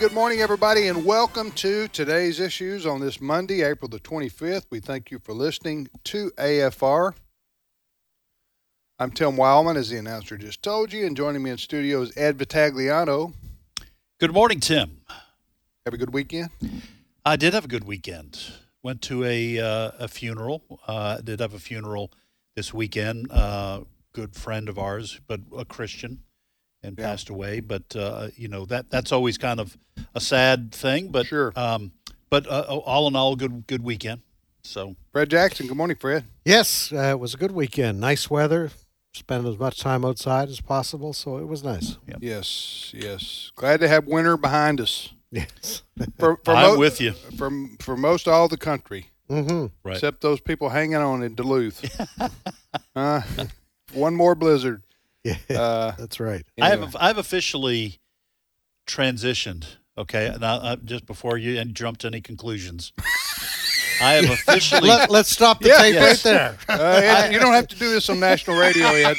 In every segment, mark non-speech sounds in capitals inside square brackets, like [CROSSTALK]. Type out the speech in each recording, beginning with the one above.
Good morning, everybody, and welcome to today's issues on this Monday, April the 25th. We thank you for listening to AFR. I'm Tim Wildmon, as the announcer just told you, and joining me in studio is Ed Vitagliano. Good morning, Tim. Have a good weekend. I did have a good weekend. Went to a uh, a funeral. Uh, did have a funeral this weekend. Uh, good friend of ours, but a Christian, and Yeah. passed away. But uh, you know that that's always kind of a sad thing. But Sure. Um, but uh, all in all, good good weekend. So Fred Jackson, good morning, Fred. Yes, uh, it was a good weekend. Nice weather. Spent as much time outside as possible, so it was nice. Yes, yes. Glad to have winter behind us. Yes. [LAUGHS] For, for, I'm mo- with you. for, for most all the country, mm-hmm. Right. except those people hanging on in Duluth. [LAUGHS] uh, one more blizzard. Yeah, [LAUGHS] Uh, that's right. I have I've officially transitioned. Okay, now uh, just before you jump to any conclusions, [LAUGHS] I have officially Let, us stop the Yeah, tape yes. right there. [LAUGHS] Uh, Ed, you don't have to do this on national radio yet.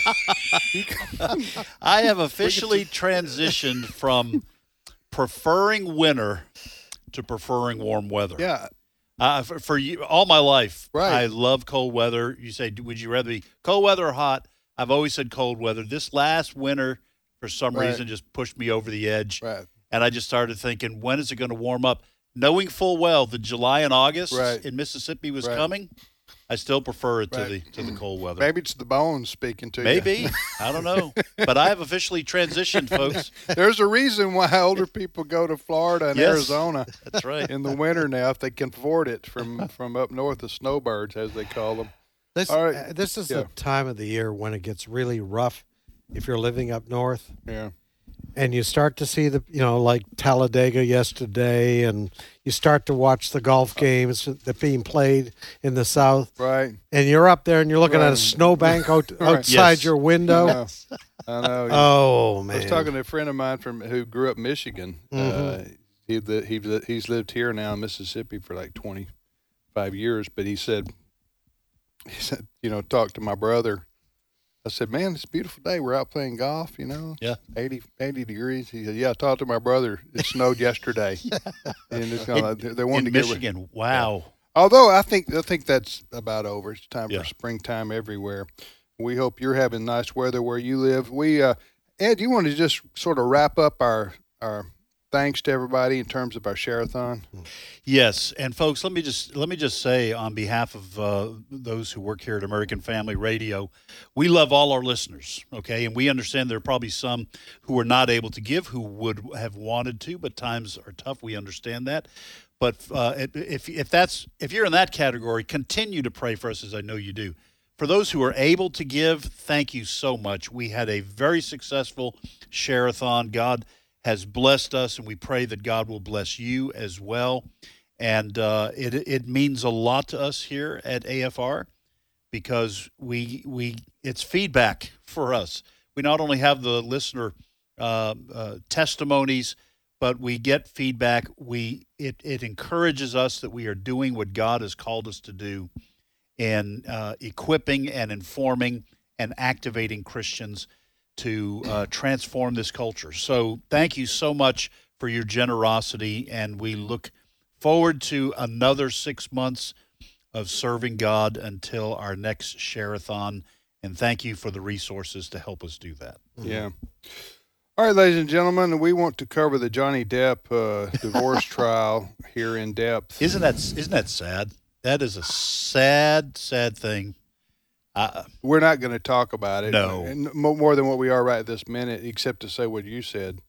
I have officially transitioned from preferring winter to preferring warm weather. Yeah, Uh, for, for you, all my life, Right. I love cold weather. You say, would you rather be cold weather or hot? I've always said cold weather. This last winter, for some Right. reason, just pushed me over the edge. right. And I just started thinking, when is it going to warm up? Knowing full well that July and August Right. in Mississippi was coming, I still prefer it to the to the cold weather. Maybe it's the bones speaking to you. Maybe. I don't know. [LAUGHS] But I have officially transitioned, folks. There's a reason why older people go to Florida and Yes. Arizona That's right. in the winter now if they can afford it from from up north, the snowbirds as they call them. This, All right. uh, this is Yeah. the time of the year when it gets really rough if you're living up north Yeah, and you start to see the, you know, like Talladega yesterday, and you start to watch the golf games that being played in the south, right. and you're up there and you're looking at a snowbank out, [LAUGHS] Right. outside Yes. your I window. know. I know. Oh, I was talking to a friend of mine from who grew up in Michigan. Uh, Mhm. he li- he he's lived here now in Mississippi for like twenty five years. But he said, he said, you know, talk to my brother. I said, man, it's a beautiful day. We're out playing golf. You know, Yeah. 80, 80 degrees. He said, yeah. I talked to my brother. It snowed yesterday, [LAUGHS] and it's gonna, they they wanted In to get Michigan. Wow. Although I think I think that's about over. It's time Yeah. for springtime everywhere. We hope you're having nice weather where you live. We uh, Ed, you want to just sort of wrap up our our thanks to everybody in terms of our shareathon. Yes, and folks, let me just let me just say on behalf of uh, those who work here at American Family Radio, we love all our listeners. Okay, and we understand there are probably some who are not able to give who would have wanted to, but times are tough. We understand that. But uh, if if that's if you're in that category, continue to pray for us as I know you do. For those who are able to give, thank you so much. We had a very successful shareathon. God has blessed us, and we pray that God will bless you as well. And uh, it it means a lot to us here at AFR because we we it's feedback for us. We not only have the listener uh, uh, testimonies, but we get feedback. We it it encourages us that we are doing what God has called us to do, in uh, equipping and informing and activating Christians to uh, transform this culture. So thank you so much for your generosity, and we look forward to another six months of serving God until our next shareathon. And thank you for the resources to help us do that. Yeah. All right, ladies and gentlemen, we want to cover the Johnny Depp uh, divorce [LAUGHS] trial here in depth. Isn't that isn't that sad? That is a sad, sad thing. Uh, We're not going to talk about it. No. and more than what we are right this minute, except to say what you said,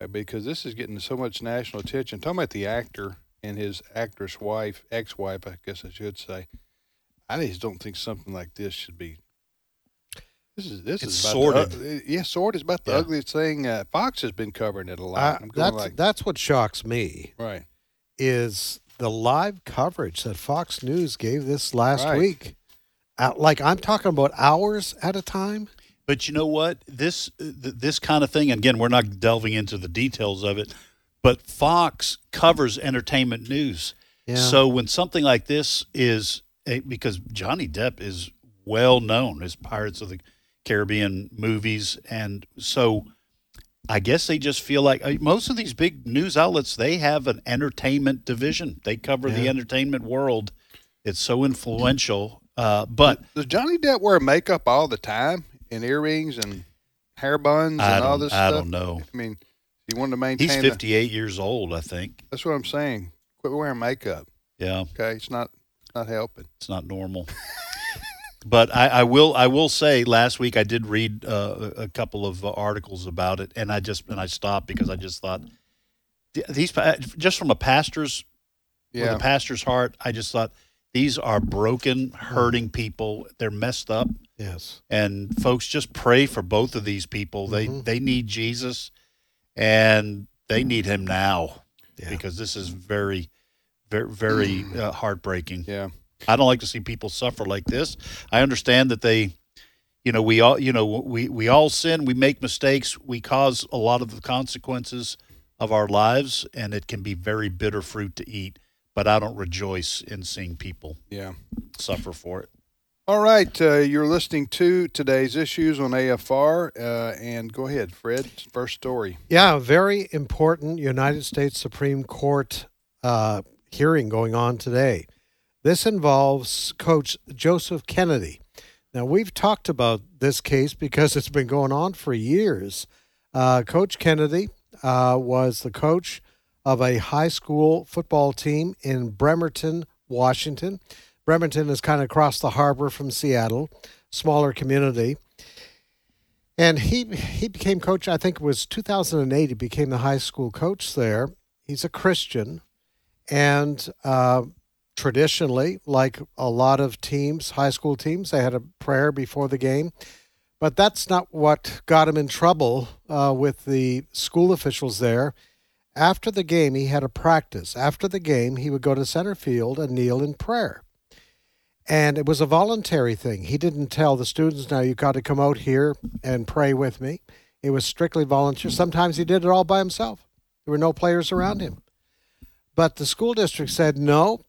uh, because this is getting so much national attention. Talking about the actor and his actress wife, ex-wife, I guess I should say. I just don't think something like this should be. This is this It's is about sordid. The, uh, yeah, sordid is about the Yeah. ugliest thing. Uh, Fox has been covering it a lot. I'm going that's like that's what shocks me right. is the live coverage that Fox News gave this last Right. week. Uh, like I'm talking about hours at a time. But you know what? This this kind of thing. Again, we're not delving into the details of it, but Fox covers entertainment news. Yeah. So when something like this is because Johnny Depp is well known as Pirates of the Caribbean movies, and so I guess they just feel like uh, most of these big news outlets they have an entertainment division. They cover the entertainment world. It's so influential. Uh, but Does Johnny Depp wear makeup all the time and earrings and hair buns and all this I stuff? I don't know. I mean, he wanted to maintain. He's the- 58 years old, I think. that's what I'm saying. Quit wearing makeup. Yeah. Okay, it's not not helping. It's not normal. [LAUGHS] but I, I will I will say last week I did read uh, a couple of uh, articles about it, and I just and I stopped because I just thought these just from a pastor's with Yeah, a pastor's heart, I just thought these are broken, hurting people. They're messed up, Yes. and folks just pray for both of these people. They Mm-hmm. they need Jesus, and they need Him now Yeah. because this is very, very, very uh, [CLEARS THROAT] heartbreaking. yeah. I don't like to see people suffer like this. I understand that they, you know, we all, you know, we we all sin, we make mistakes, we cause a lot of the consequences of our lives, and it can be very bitter fruit to eat. But I don't rejoice in seeing people Yeah. suffer for it. All right, uh, you're listening to today's issues on AFR, uh, and go ahead, Fred. First story. Yeah, very important United States Supreme Court uh, hearing going on today. This involves Coach Joseph Kennedy. Now, we've talked about this case because it's been going on for years. Uh, coach Kennedy uh, was the coach of a high school football team in Bremerton, Washington. Bremerton is kind of across the harbor from Seattle, smaller community. And he he became coach. I think it was 2008. He became the high school coach there. He's a Christian, and uh, traditionally, like a lot of teams, high school teams, they had a prayer before the game. But that's not what got him in trouble uh, with the school officials there. After the game, he had a practice. After the game, he would go to center field and kneel in prayer. And it was a voluntary thing. He didn't tell the students, now you've got to come out here and pray with me. It was strictly volunteer. Sometimes he did it all by himself. There were no players around him. But the school district said, no,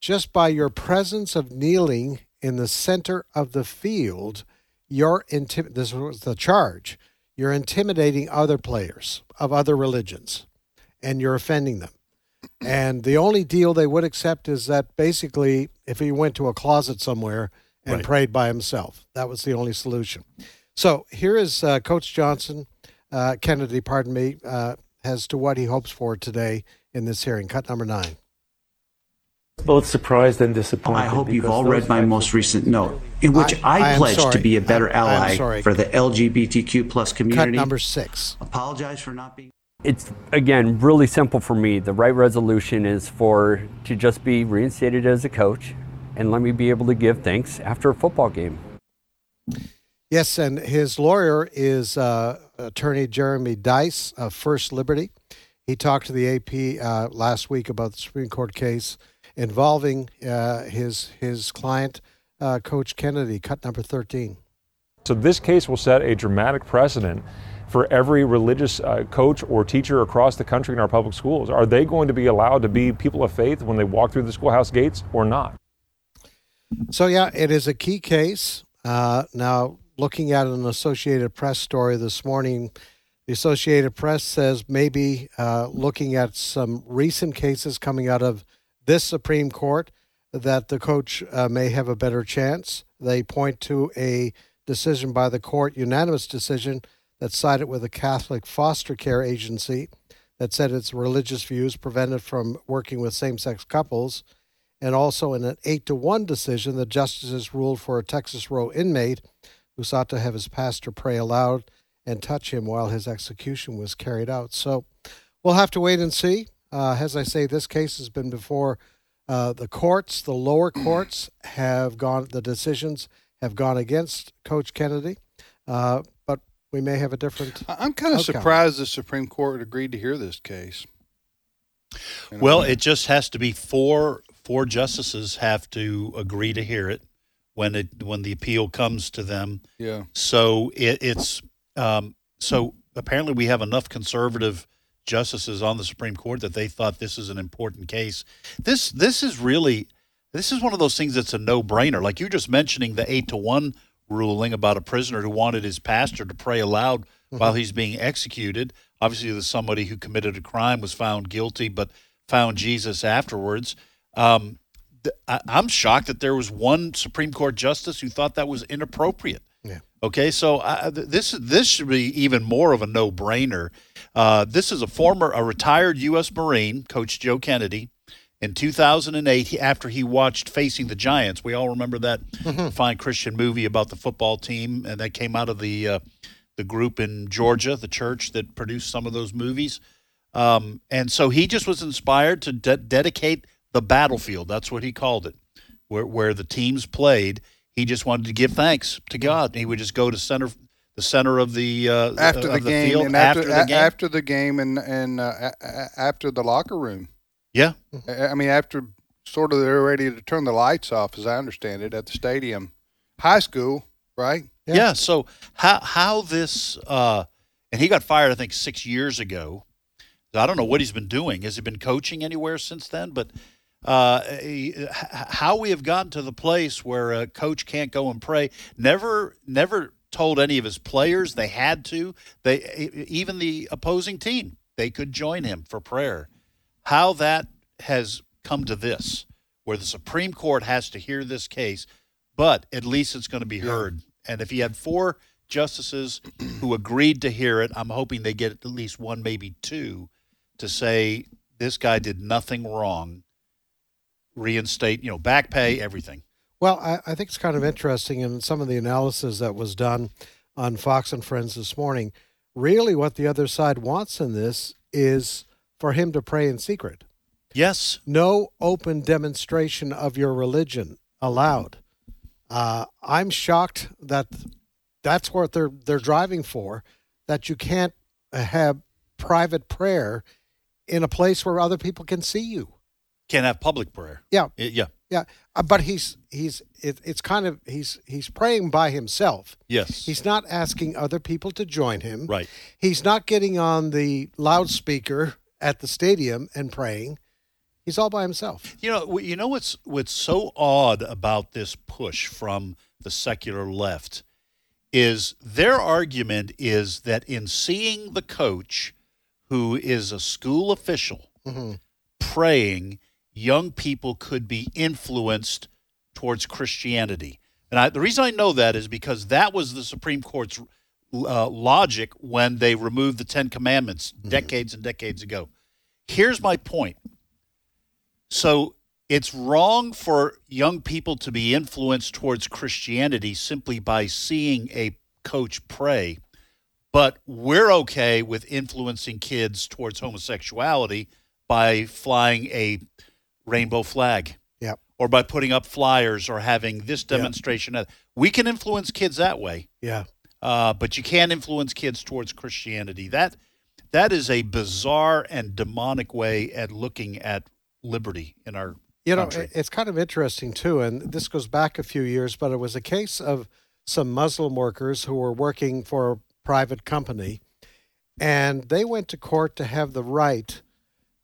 just by your presence of kneeling in the center of the field, you're this was the charge. You're intimidating other players of other religions and you're offending them. And the only deal they would accept is that basically, if he went to a closet somewhere and Right. prayed by himself, that was the only solution. So here is uh, Coach Johnson, uh, Kennedy, pardon me, uh, as to what he hopes for today in this hearing. Cut number nine. both surprised and disappointed. I hope you've all read my most recent note, in which I- I I, pledge to be a better I- ally for the LGBTQ plus community. Cut community. number six. Apologize for not being. It's again really simple for me. The right resolution is for to just be reinstated as a coach and let me be able to give thanks after a football game. Yes, and his lawyer is uh, attorney Jeremy Dys of First Liberty. He talked to the AP uh, last week about the Supreme Court case involving uh, his his client, uh, Coach Kennedy. Cut number thirteen. So this case will set a dramatic precedent for every religious uh, coach or teacher across the country in our public schools. Are they going to be allowed to be people of faith when they walk through the schoolhouse gates or not? So yeah, it is a key case. Uh, now, looking at an Associated Press story this morning, the Associated Press says maybe uh, looking at some recent cases coming out of this Supreme Court that the coach uh, may have a better chance. They point to a decision by the court, unanimous decision that sided with a Catholic foster care agency that said its religious views prevented from working with same-sex couples and also in an eight to one decision, the justices ruled for a Texas Row inmate who sought to have his pastor pray aloud and touch him while his execution was carried out. So we'll have to wait and see. Uh, as I say, this case has been before uh, the courts. The lower courts have gone. The decisions have gone against Coach Kennedy, uh, we may have a different. I- I'm kind of outcome. surprised the Supreme Court agreed to hear this case. You know? Well, it just has to be four four justices have to agree to hear it when it when the appeal comes to them. yeah, So it, it's um, so apparently we have enough conservative justices on the Supreme Court that they thought this is an important case. This this is really this is one of those things that's a no brainer. Like you're just mentioning the eight to one ruling about a prisoner who wanted his pastor to pray aloud while he's being executed. Obviously, there's somebody who committed a crime was found guilty, but found Jesus afterwards. Um, th- I, I'm shocked that there was one Supreme Court justice who thought that was inappropriate. Yeah. Okay, so uh, th- this this should be even more of a no brainer. Uh, this is a former, a retired U.S. Marine, Coach Joe Kennedy. In 2008, after he watched Facing the Giants, we all remember that fine Christian movie about the football team, and that came out of the uh, the group in Georgia, the church that produced some of those movies. Um, and so he just was inspired to de- dedicate the battlefield. That's what he called it, where where the teams played. He just wanted to give thanks to God. He would just go to center the center of the uh, after of the game field and after, the game. after the game and and uh, after the locker room. Yeah, I I mean, after sort of they're ready to turn the lights off, as I understand it, at the stadium, high school, right? Yeah. Yeah. So how how this uh, and he got fired I think six years ago. I don't know what he's been doing. Has he been coaching anywhere since then? But uh, how we have gotten to the place where a coach can't go and pray. Never never told any of his players they had to. They e- even the opposing team they could join him for prayer. How that has come to this, where the Supreme Court has to hear this case, but at least it's going to be heard. And if you had four justices [CLEARS THROAT] who agreed to hear it, I'm hoping they get at least one, maybe two, to say this guy did nothing wrong. Reinstate, you know, back pay, everything. Well, I, I think it's kind of interesting in some of the analysis that was done on Fox and Friends this morning. Really, what the other side wants in this is for him to pray in secret. Yes. No open demonstration of your religion allowed. Uh, I'm shocked that that's what they're they're driving for. That you can't have private prayer in a place where other people can see you. Can't have public prayer. Yeah, Yeah. yeah. Uh, but he's he's it, it's kind of he's he's praying by himself. Yes. He's not asking other people to join him. right. He's not getting on the loudspeaker at the stadium and praying. He's all by himself. You know, you know what's what's so odd about this push from the secular left is their argument is that in seeing the coach who is a school official mm-hmm. praying, young people could be influenced towards Christianity. And I, the reason I know that is because that was the Supreme Court's uh, logic when they removed the Ten Commandments decades and decades ago. Here's my point. So it's wrong for young people to be influenced towards Christianity simply by seeing a coach pray, but we're okay with influencing kids towards homosexuality by flying a rainbow flag Yep. or by putting up flyers or having this demonstration. We can influence kids that way, Yeah. Uh, but you can't influence kids towards Christianity. That that is a bizarre and demonic way at looking at liberty in our You know, country. it's kind of interesting too, and this goes back a few years, but it was a case of some Muslim workers who were working for a private company, and they went to court to have the right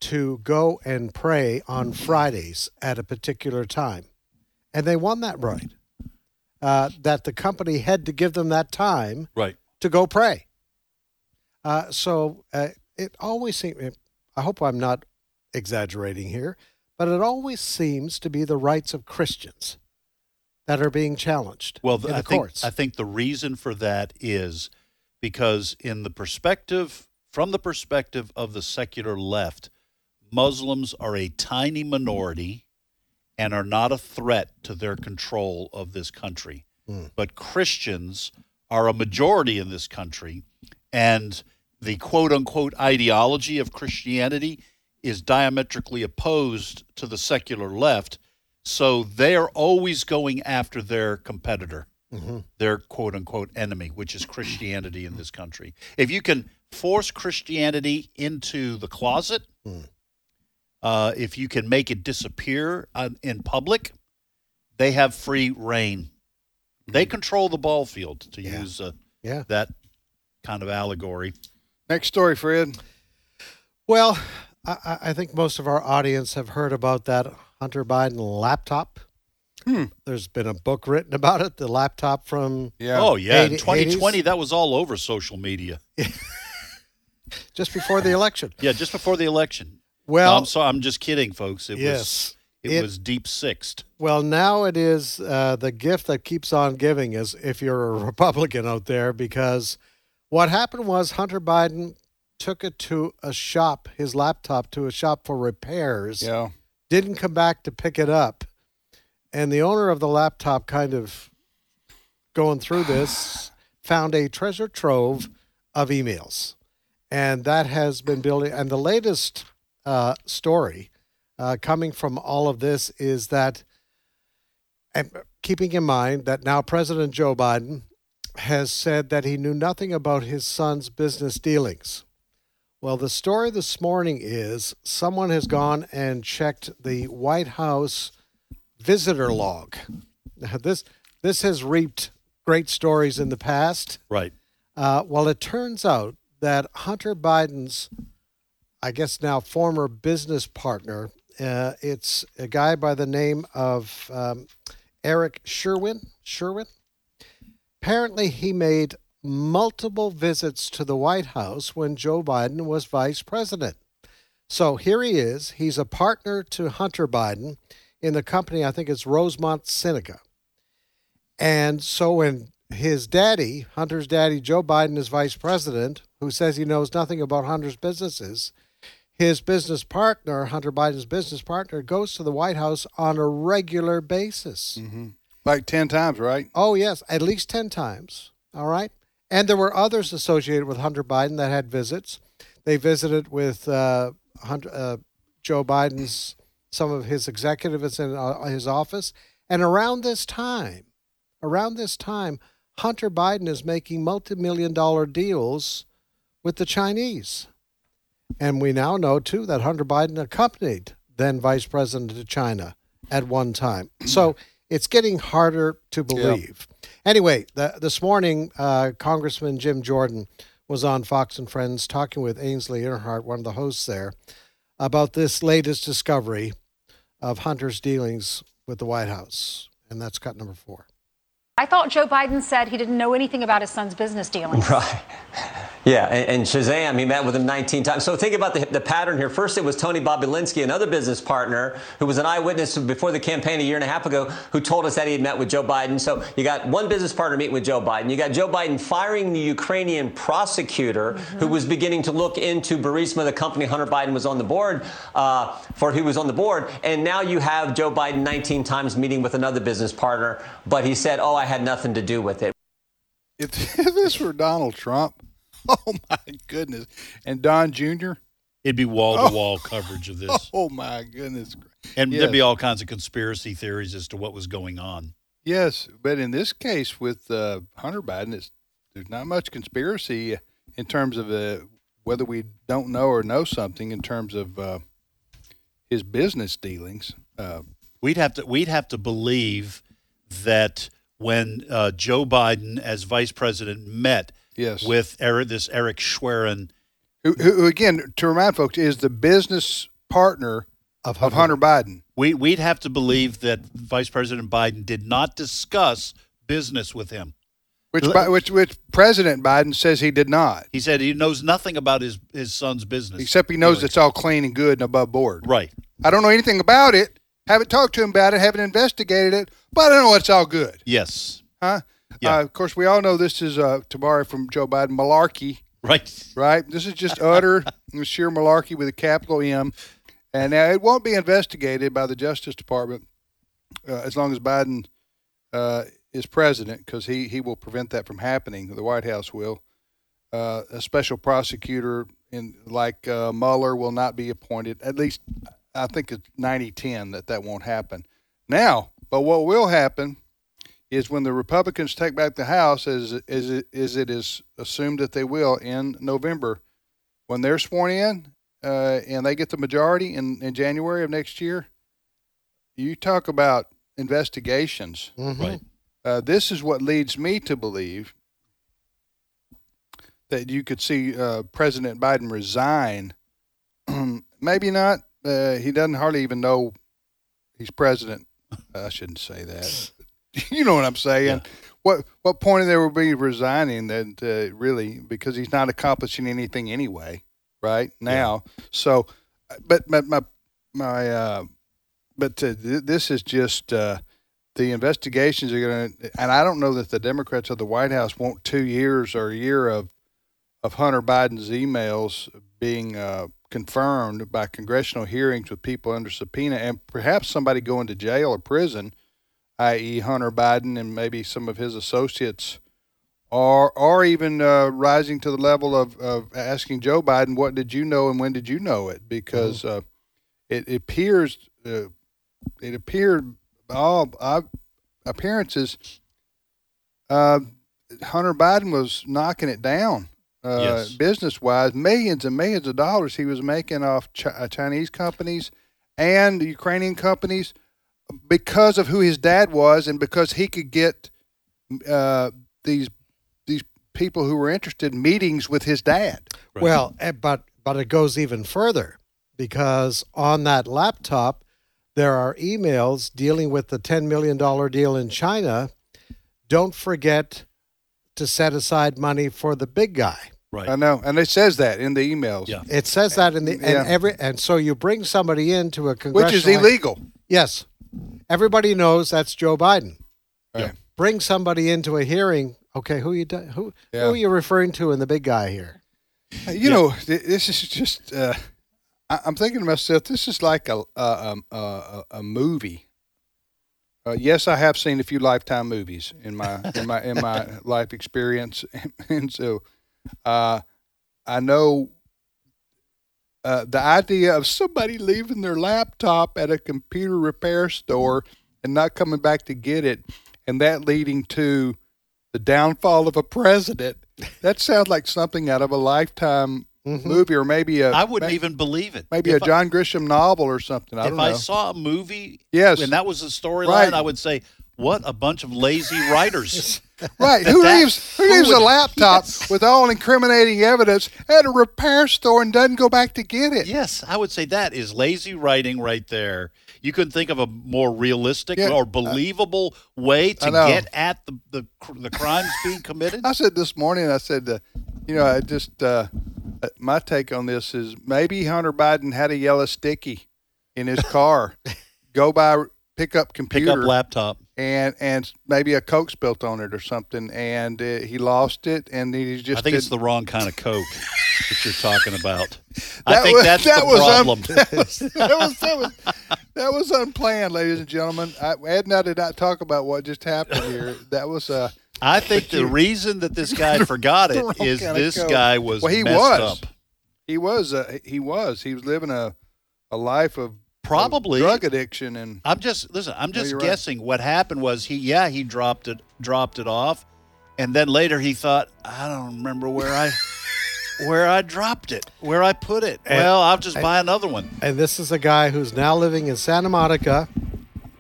to go and pray on Fridays at a particular time, and they won that right. Uh, that the company had to give them that time right. to go pray. Uh, so uh, it always seems, I hope I'm not exaggerating here, but it always seems to be the rights of Christians that are being challenged Well, in the I think courts. I think the reason for that is because in the perspective from the perspective of the secular left, Muslims are a tiny minority and are not a threat to their control of this country. Hmm. But Christians are a majority in this country and the quote unquote ideology of Christianity is diametrically opposed to the secular left. So they are always going after their competitor, mm-hmm. their quote unquote enemy, which is Christianity in this country. If you can force Christianity into the closet, hmm. Uh, if you can make it disappear uh, in public, they have free rein. They control the ball field, to Yeah. use uh, Yeah. that kind of allegory. Next story, Fred. Well, I, I- think most of our audience have heard about that Hunter Biden laptop. Hmm. There's been a book written about it. The laptop from Yeah. Oh yeah, in 2020 80s? that was all over social media. [LAUGHS] just before the election. Yeah, just before the election. Well, no, I'm sorry, I'm just kidding, folks. It yes. was it, It- was deep sixed. Well, now it is uh, the gift that keeps on giving is if you're a [LAUGHS] Republican out there, because what happened was Hunter Biden took it to a shop, his laptop to a shop for repairs, Yeah. didn't come back to pick it up. And the owner of the laptop, kind of going through this, [SIGHS] found a treasure trove of emails. And that has been building. And the latest uh, story uh, coming from all of this is that, and keeping in mind that now President Joe Biden has said that he knew nothing about his son's business dealings. Well, the story this morning is someone has gone and checked the White House visitor log. Now, this this has reaped great stories in the past. Right. Uh, well, it turns out that Hunter Biden's, I guess now former business partner, uh, it's a guy by the name of um, Eric Schwerin. Schwerin. Apparently, he made multiple visits to the White House when Joe Biden was vice president. So here he is. He's a partner to Hunter Biden in the company, I think it's Rosemont Seneca. And so when his daddy, Hunter's daddy, Joe Biden, is vice president, who says he knows nothing about Hunter's businesses, his business partner, Hunter Biden's business partner, goes to the White House on a regular basis. Like 10 times, right? Oh, yes, at least 10 times. All right. And there were others associated with Hunter Biden that had visits. They visited with uh, Hunter, uh, Joe Biden's, some of his executives in uh, his office. And around this time, around this time, Hunter Biden is making multi million dollar deals with the Chinese. And we now know, too, that Hunter Biden accompanied then Vice President to China at one time. So it's getting harder to believe. Anyway, the, this morning, uh, Congressman Jim Jordan was on Fox and Friends talking with Ainsley Earhardt, one of the hosts there, about this latest discovery of Hunter's dealings with the White House. And that's cut number four. I thought Joe Biden said he didn't know anything about his son's business dealings. [LAUGHS] Right. Yeah, and, and Shazam, he met with him 19 times. So think about the, the pattern here. First, it was Tony Bobulinski, another business partner, who was an eyewitness before the campaign a year and a half ago, who told us that he had met with Joe Biden. So you got one business partner meeting with Joe Biden. You got Joe Biden firing the Ukrainian prosecutor who was beginning to look into Burisma, the company Hunter Biden was on the board uh, for. He was on the board, and now you have Joe Biden 19 times meeting with another business partner, but he said, "Oh, I had nothing to do with it." If, [LAUGHS] if this were Donald Trump, [LAUGHS] oh my goodness, and Don Jr., It'd be wall to wall coverage of [LAUGHS] this. oh my goodness. And Yes. there'd be all kinds of conspiracy theories as to what was going on. Yes, but in this case with uh, Hunter Biden, it's, there's not much conspiracy in terms of uh, whether we don't know or know something in terms of uh, his business dealings. Uh, We'd have to we'd have to believe that when uh, Joe Biden as vice president met yes, with Eric, this Eric Schwerin, who, who, who, again, to remind folks, is the business partner Of of Hunter Biden. we we'd have to believe that Vice President Biden did not discuss business with him. Which, which, which President Biden says he did not, He said he knows nothing about his his son's business, except he knows it's all clean and good and above board. right. I don't know anything about it. Haven't talked to him about it. Haven't investigated it. But I know it's all good. Yes, Huh? Yeah. Uh, of course, we all know this is uh, to borrow from Joe Biden malarkey, right. right? This is just utter [LAUGHS] sheer malarkey with a capital M. And now it won't be investigated by the Justice Department uh, as long as Biden uh, is president, because he, he will prevent that from happening. The White House will. Uh, a special prosecutor in like uh, Mueller will not be appointed. At least, I think it's 90-10 that that won't happen. Now, but what will happen is when the Republicans take back the House, as as it, as it is assumed that they will in November, when they're sworn in, uh, and they get the majority in, in January of next year, you talk about investigations. Mhm. Right. Uh, this is what leads me to believe that you could see uh, President Biden resign. [CLEARS THROAT] Maybe not. Uh, he doesn't hardly even know he's president. I shouldn't say that. [LAUGHS] [LAUGHS] you know what I'm saying? What what point there would be resigning that uh, really because he's not accomplishing anything anyway, right now. So, but but my my uh, but th- this is just uh, the investigations are going to, and I don't know that the Democrats of the White House want two years or a year of of Hunter Biden's emails being uh, confirmed by congressional hearings with people under subpoena, and perhaps somebody going to jail or prison, i.e., Hunter Biden and maybe some of his associates. Or, or even uh, rising to the level of, of asking Joe Biden, what did you know and when did you know it? Because uh, it, it appears uh, it appeared all uh, appearances uh, Hunter Biden was knocking it down uh, Yes. business wise. Millions and millions of dollars he was making off Ch- Chinese companies and Ukrainian companies because of who his dad was and because he could get uh, these these people who were interested in meetings with his dad. Well, eh, but but it goes even further because on that laptop there are emails dealing with the ten million dollar deal in China. Don't forget to set aside money for the big guy. Right. I know, and it says that in the emails. Yeah. It says that in the and Yeah. every and so you bring somebody into a which is illegal. Yes, everybody knows that's Joe Biden. Right. Bring somebody into a hearing. Okay, who you who Yeah. who are you referring to in the big guy here? Uh, You know, this is just. Uh, I- I'm thinking to myself, this is like a a, um, a, a, a movie. Uh, yes, I have seen a few Lifetime movies in my in my in my [LAUGHS] life experience, [LAUGHS] and so uh, I know uh, the idea of somebody leaving their laptop at a computer repair store and not coming back to get it, and that leading to the downfall of a president. That sounds like something out of a Lifetime movie, or maybe a I wouldn't may- even believe it. maybe If a I- John Grisham novel or something. I if don't I saw a movie, Yes. and that was the storyline, Right. I would say, "What a bunch of lazy writers!" [LAUGHS] [LAUGHS] Right. Who That- leaves who who leaves a laptop [LAUGHS] Yes. with all incriminating evidence at a repair store and doesn't go back to get it? yes, I would say that is lazy writing right there. You couldn't think of a more realistic Yeah, or believable way to get at the, the the crimes being committed. [LAUGHS] I said this morning, I said, uh, you know, I just, uh, uh, my take on this is maybe Hunter Biden had a yellow sticky in his car, go by, pick up Pick computer. up laptop. And and maybe a coke spilt on it or something, and uh, he lost it, and he just I think it's the wrong kind of coke that you're talking about. [LAUGHS] That I think was- that's that the was un- problem. [LAUGHS] that, was, that was that was that was unplanned, ladies and gentlemen. I, Ed and I did not talk about what just happened here. That was uh, I think the [LAUGHS] reason that this guy forgot it is this coke. guy was well, he messed was up. he was uh, he was he was living a a life of Probably. drug addiction and I'm just listen. I'm just you're right. guessing. What happened was he, yeah, he dropped it, dropped it off, and then later he thought, I don't remember where I, [LAUGHS] where I dropped it, where I put it. And- well, I'll just buy another one. And this is a guy who's now living in Santa Monica,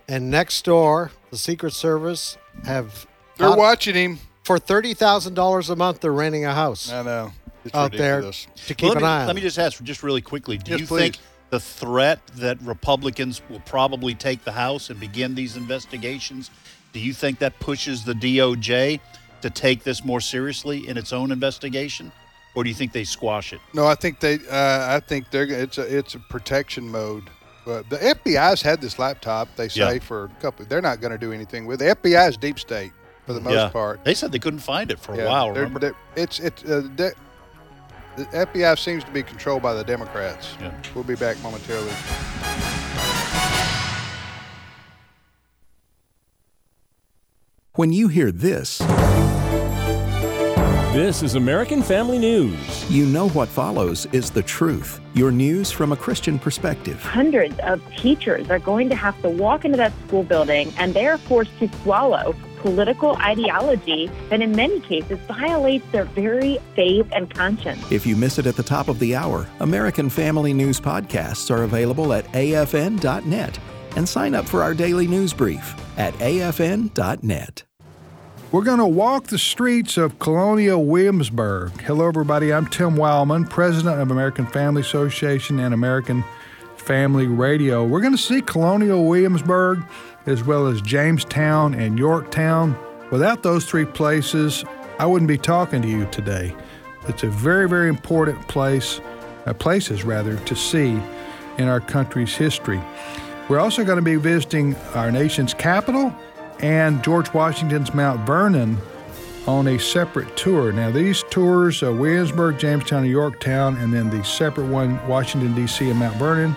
and next door, the Secret Service have they're out- watching him. for thirty thousand dollars a month. They're renting a house I know it's out ridiculous. there to keep Well, let an me, eye on. Let me just ask, just really quickly, do Yes, you please. think the threat that Republicans will probably take the House and begin these investigations? Do you think that pushes the DOJ to take this more seriously in its own investigation, or do you think they squash it? No, I think they. Uh, I think they're. It's a. It's a protection mode. But the FBI's had this laptop. They say Yeah. for a couple. They're not going to do anything with it. FBI is deep state for the most yeah, part. they said they couldn't find it for a while. they're- they're- it's it's uh, the FBI seems to be controlled by the Democrats. Yeah. We'll be back momentarily. When you hear this, This is American Family News. you know what follows is the truth. Your news from a Christian perspective. Hundreds of teachers are going to have to walk into that school building and they are forced to swallow political ideology that in many cases violates their very faith and conscience. If you miss it at the top of the hour, American Family News podcasts are available at afn.net and sign up for our daily news brief at afn.net. We're going to walk the streets of Colonial Williamsburg. Hello, everybody. I'm Tim Wildmon, president of American Family Association and American Family Radio. We're going to see Colonial Williamsburg as well as Jamestown and Yorktown. Without those three places, I wouldn't be talking to you today. It's a very, very important place, uh, places rather, to see in our country's history. We're also going to be visiting our nation's capital and George Washington's Mount Vernon on a separate tour. Now, these tours, uh, Williamsburg, Jamestown, and Yorktown, and then the separate one, Washington, D.C., and Mount Vernon,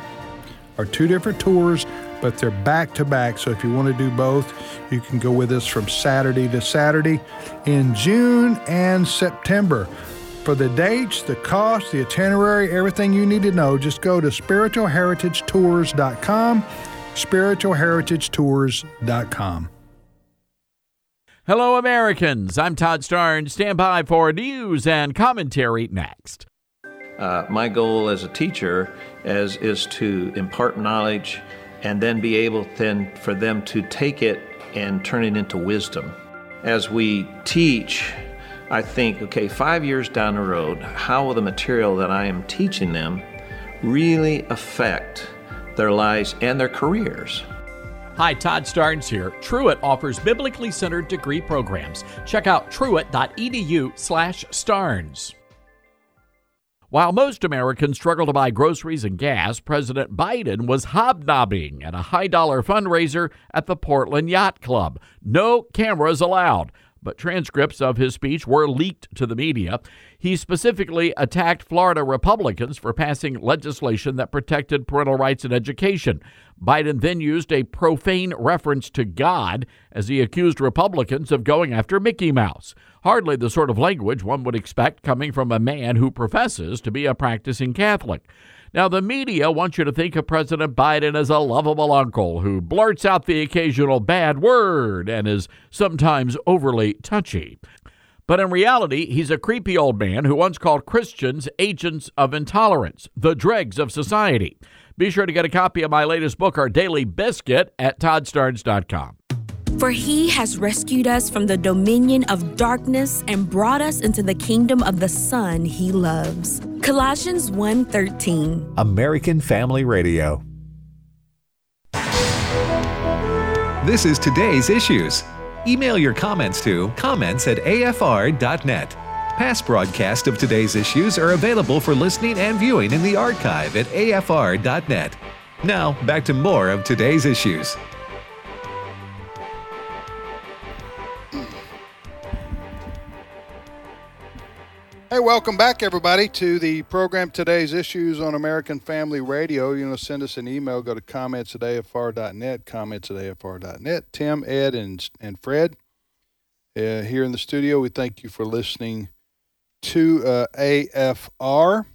are two different tours, but they're back to back. So if you want to do both, you can go with us from Saturday to Saturday in June and September. For the dates, the cost, the itinerary, everything you need to know, just go to spiritualheritagetours.com, spiritualheritagetours.com. Hello, Americans. I'm Todd Starnes. Stand by for news and commentary next. Uh, my goal as a teacher is, is to impart knowledge and then be able then for them to take it and turn it into wisdom. As we teach, I think, okay, five years down the road, how will the material that I am teaching them really affect their lives and their careers? Hi, Todd Starnes here. Truett offers biblically centered degree programs. Check out truett.edu/starnes. While most Americans struggle to buy groceries and gas, President Biden was hobnobbing at a high dollar fundraiser at the Portland Yacht Club. No cameras allowed, but transcripts of his speech were leaked to the media. He specifically attacked Florida Republicans for passing legislation that protected parental rights in education. Biden then used a profane reference to God as he accused Republicans of going after Mickey Mouse. Hardly the sort of language one would expect coming from a man who professes to be a practicing Catholic. Now, the media wants you to think of President Biden as a lovable uncle who blurts out the occasional bad word and is sometimes overly touchy. But in reality, he's a creepy old man who once called Christians agents of intolerance, the dregs of society. Be sure to get a copy of my latest book, Our Daily Biscuit, at toddstarnes.com. For he has rescued us from the dominion of darkness and brought us into the kingdom of the Son he loves. Colossians 1:13. American Family Radio. This is today's issues. Email your comments to comments at afr.net. Past broadcasts of today's issues are available for listening and viewing in the archive at afr.net. Now, back to more of today's issues. Hey, welcome back, everybody, to the program Today's Issues on American Family Radio. You know, send us an email. Go to comments at afr.net, comments at afr.net. Tim, Ed, and, and Fred uh, here in the studio. We thank you for listening to uh, AFR.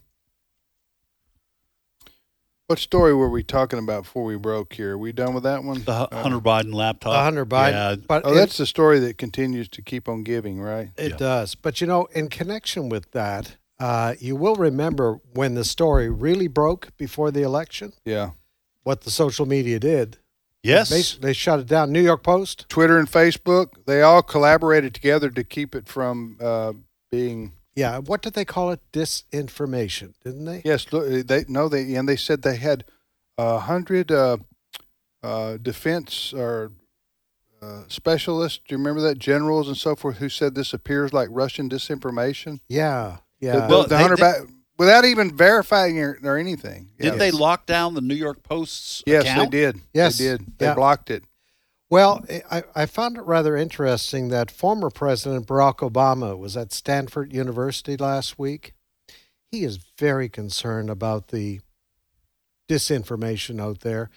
What story were we talking about before we broke here? Are we done with that one? The Hunter Biden laptop. The Hunter Biden. Yeah. But oh, it- that's the story that continues to keep on giving, right? It does. But you know, in connection with that, uh, you will remember when the story really broke before the election, Yeah. what the social media did. Yes. Basically, they shut it down. New York Post. Twitter and Facebook, they all collaborated together to keep it from uh, being. Yeah. What did they call it? Disinformation, didn't they? Yes, they no, they and they said they had a hundred uh, uh, defense or uh, specialists. Do you remember that generals and so forth who said this appears like Russian disinformation? Yeah. Yeah. the, Well, the they- Hunter they- Bi- without even verifying or, or anything. Did Yes. they lock down the New York Post's Yes, account? they did. Yes. they did. They Yeah. blocked it. Well, I, I found it rather interesting that former President Barack Obama was at Stanford University last week. He is very concerned about the disinformation out there.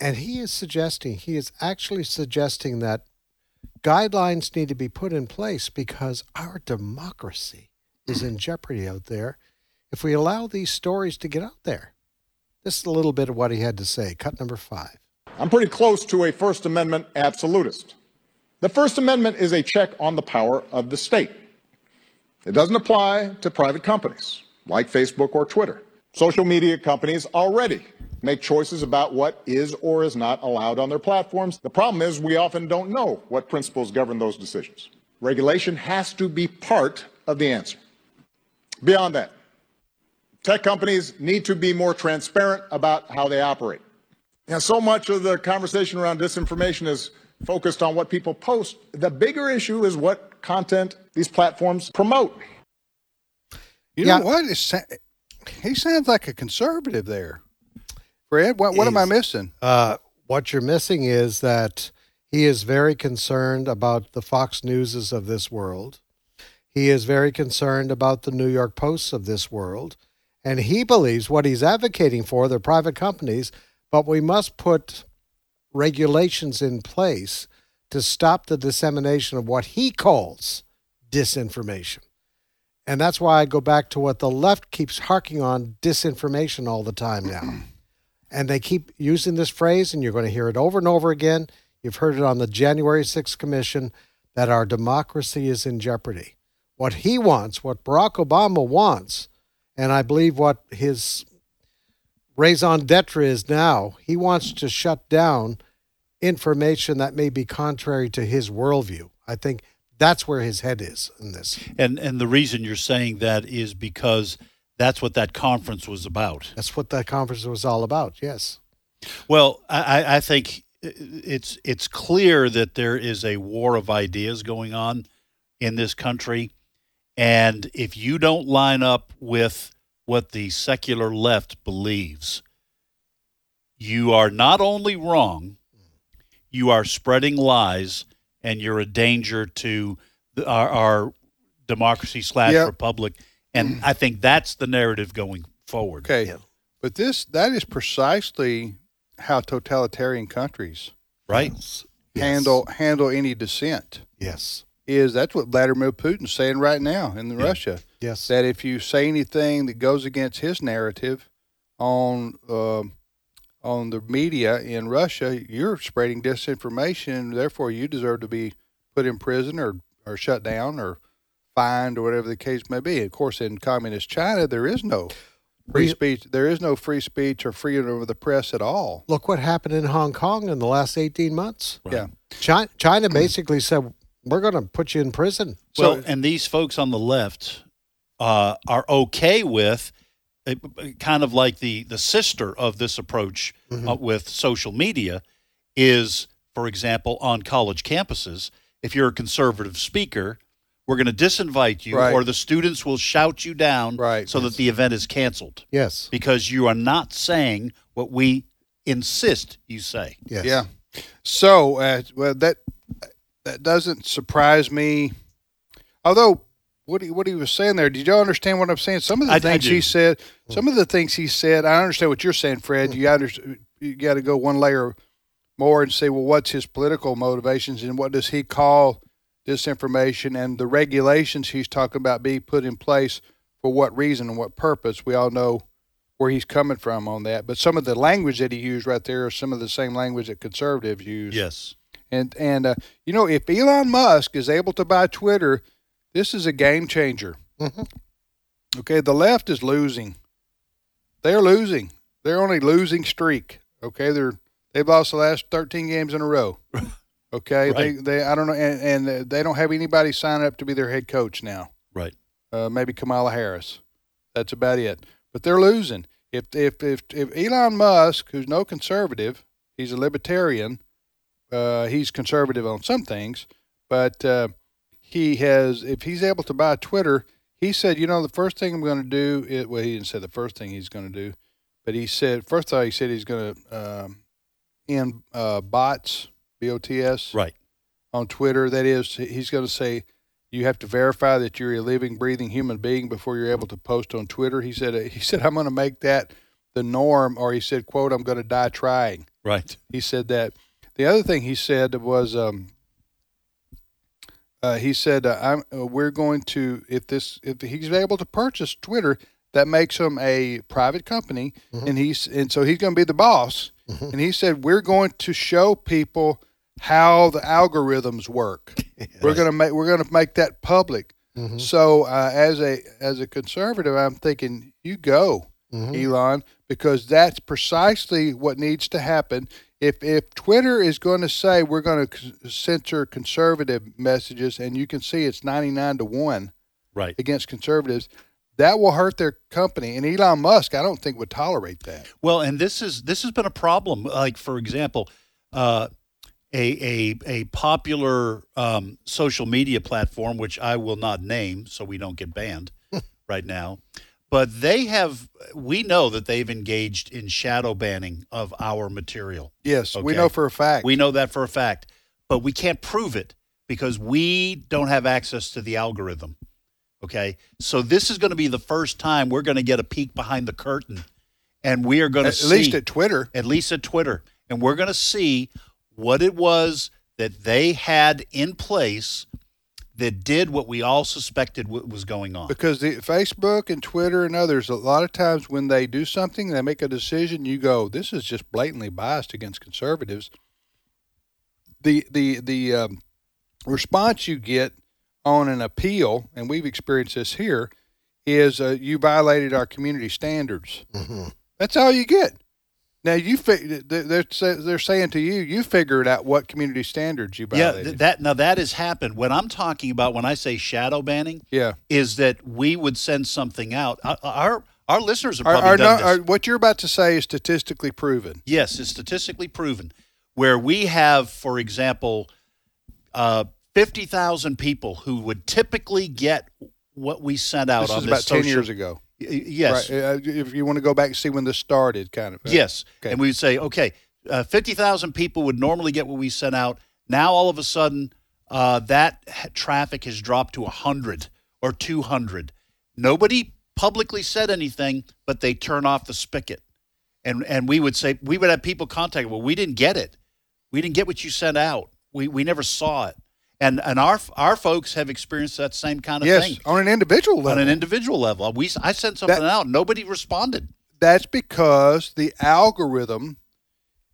And he is suggesting, he is actually suggesting that guidelines need to be put in place because our democracy is in jeopardy out there if we allow these stories to get out there. This is a little bit of what he had to say. Cut number five. I'm pretty close to a First Amendment absolutist. The First Amendment is a check on the power of the state. It doesn't apply to private companies like Facebook or Twitter. Social media companies already make choices about what is or is not allowed on their platforms. The problem is we often don't know what principles govern those decisions. Regulation has to be part of the answer. Beyond that, tech companies need to be more transparent about how they operate. You so much of the conversation around disinformation is focused on what people post. The bigger issue is what content these platforms promote. You know what? It's, he sounds like a conservative there. Fred, what, what am I missing? Uh, what you're missing is that he is very concerned about the Fox Newses of this world. He is very concerned about the New York Posts of this world. And he believes what he's advocating for, they're private companies, but we must put regulations in place to stop the dissemination of what he calls disinformation. And that's why I go back to what the left keeps harking on disinformation all the time now. [CLEARS THROAT] And they keep using this phrase, and you're going to hear it over and over again. You've heard it on the January 6th Commission that our democracy is in jeopardy. What he wants, what Barack Obama wants, and I believe what his raison d'etre is now, he wants to shut down information that may be contrary to his worldview. I think that's where his head is in this. And and the reason you're saying that is because that's what that conference was about. That's what that conference was all about. Yes. Well, I, I think it's it's clear that there is a war of ideas going on in this country, and if you don't line up with what the secular left believes, you are not only wrong, you are spreading lies, and you're a danger to our, our democracy slash Yep. republic. And I think that's the narrative going forward. Okay. But this that is precisely how totalitarian countries right handle handle any dissent. Yes. Is that's what Vladimir Putin's saying right now in Russia. Yes. That if you say anything that goes against his narrative on um on the media in Russia, you're spreading disinformation and therefore you deserve to be put in prison or, or shut down or fined or whatever the case may be. Of course, in communist China, there is no free speech. There is no free speech or freedom of the press at all. Look what happened in Hong Kong in the last 18 months. Yeah. China, China basically said, we're going to put you in prison. Well, and these folks on the left uh, are okay with uh, kind of like the the sister of this approach uh, with social media is, for example, on college campuses. If you're a conservative speaker, we're going to disinvite you, Right. or the students will shout you down, Right. so that the event is canceled Yes. because you are not saying what we insist you say. Yes. Yeah. So, uh, well, that that doesn't surprise me. Although, what he, what he was saying there, did y'all understand what I'm saying? Some of the I- I things do. he said, some of the things he said, I understand what you're saying, Fred. You got you got to go one layer more and say, well, what's his political motivations and what does he call disinformation and the regulations he's talking about being put in place for what reason and what purpose? We all know where he's coming from on that. But some of the language that he used right there is some of the same language that conservatives use. Yes. And and uh, you know, if Elon Musk is able to buy Twitter, this is a game changer. Okay, the left is losing. They're losing. They're on a losing streak. Okay, they're they've lost the last thirteen games in a row. [LAUGHS] Okay, Right. they they I don't know, and, and they don't have anybody sign up to be their head coach now. Right. Uh, maybe Kamala Harris. That's about it. But they're losing. If if if if Elon Musk, who's no conservative, he's a libertarian. Uh, he's conservative on some things, but uh, he has. If he's able to buy Twitter, he said, you know, the first thing I'm going to do. Is, well, he didn't say the first thing he's going to do, but he said first all, he said he's going to um, end uh, bots, B O T S, Right. on Twitter. That is, he's going to say you have to verify that you're a living, breathing human being before you're able to post on Twitter. He said he [LAUGHS] said I'm going to make that the norm, or he said, "quote I'm going to die trying." Right. He said that. The other thing he said was, um, uh, he said, uh, "I'm uh, we're going to if this if he's able to purchase Twitter, that makes him a private company, and he's and so he's going to be the boss." And he said, "We're going to show people how the algorithms work. [LAUGHS] We're gonna make we're gonna make that public. Mhm. So uh, as a as a conservative, I'm thinking you go, Mhm. Elon, because that's precisely what needs to happen. If if Twitter is going to say we're going to censor conservative messages, and you can see it's 99 to one right against conservatives, that will hurt their company. And Elon Musk, I don't think would tolerate that. Well, and this is this has been a problem. Like for example, uh, a a a popular um, social media platform, which I will not name, so we don't get banned [LAUGHS] right now. But they have, we know that they've engaged in shadow banning of our material. Yes, we know for a fact. We know that for a fact, but we can't prove it because we don't have access to the algorithm. Okay. So this is going to be the first time we're going to get a peek behind the curtain and we are going to At see. least at Twitter. At least at Twitter. And we're going to see what it was that they had in place that did what we all suspected wa- was going on. Because the Facebook and Twitter and others, a lot of times when they do something, they make a decision. You go, this is just blatantly biased against conservatives. The the the um, response you get on an appeal, and we've experienced this here, is uh, you violated our community standards. That's all you get. Now you fi- they're they're they're saying to you, you figured out what community standards you Yeah, violated. th- that now that has happened. What I'm talking about when I say shadow banning, Yeah. is that we would send something out. Our our, our listeners have Are, probably done not, this. what you're about to say is statistically proven. Yes, it's statistically proven. Where we have, for example, uh, 50,000 people who would typically get what we sent out This on is this about 10 years ago. Yes. Right. Uh, if you want to go back and see when this started, kind of. uh, Yes. Okay. And we would say, okay, uh, 50,000 people would normally get what we sent out. Now, all of a sudden, uh, that traffic has dropped to 100 or 200. Nobody publicly said anything, but they turn off the spigot. And, and we would say, we would have people contact, well, we didn't get it. We didn't get what you sent out. We, we never saw it. And, and our, our folks have experienced that same kind of yes, thing on an individual level. on an individual level. We, I sent something out, nobody responded. That's because the algorithm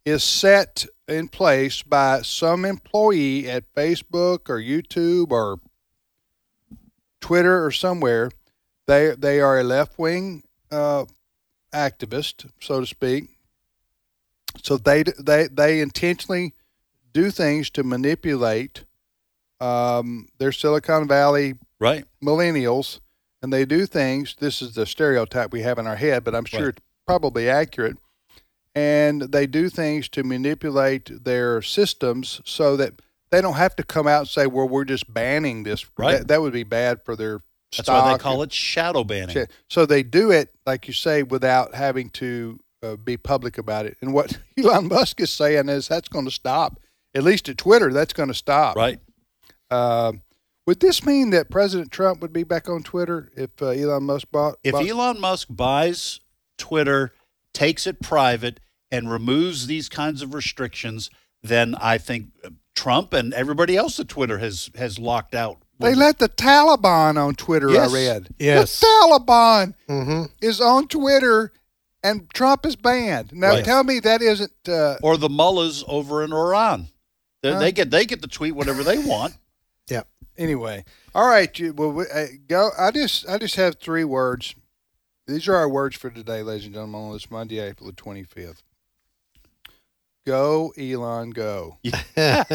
is set in place by some employee at Facebook or YouTube or Twitter or somewhere. They they are a left wing uh, activist, so to speak. So they they they intentionally do things to manipulate um, their Silicon Valley right millennials, and they do things. This is the stereotype we have in our head, but I'm sure Right. it's probably accurate. And they do things to manipulate their systems so that they don't have to come out and say, "Well, we're just banning this." Right. That, that would be bad for their That's why they call and- it shadow banning. So they do it, like you say, without having to uh, be public about it. And what [LAUGHS] Elon Musk is saying is that's going to stop. At least at Twitter, that's going to stop. Right. Um would this mean that President Trump would be back on Twitter if uh, Elon Musk bought? If bought- Elon Musk buys Twitter, takes it private, and removes these kinds of restrictions, then I think uh, Trump and everybody else at Twitter has has locked out. they let the Taliban on Twitter. Yes. I read. Yes. the Taliban Mm-hmm. is on Twitter, and Trump is banned. Now, Right. tell me that isn't. Uh, or the mullahs over in Iran. They, Huh? they get they get to tweet whatever they want. Yeah. Anyway, all right. You, well, we, uh, go. I just, I just have three words. These are our words for today, ladies and gentlemen, on this Monday, April the twenty fifth. Go, Elon, go. what,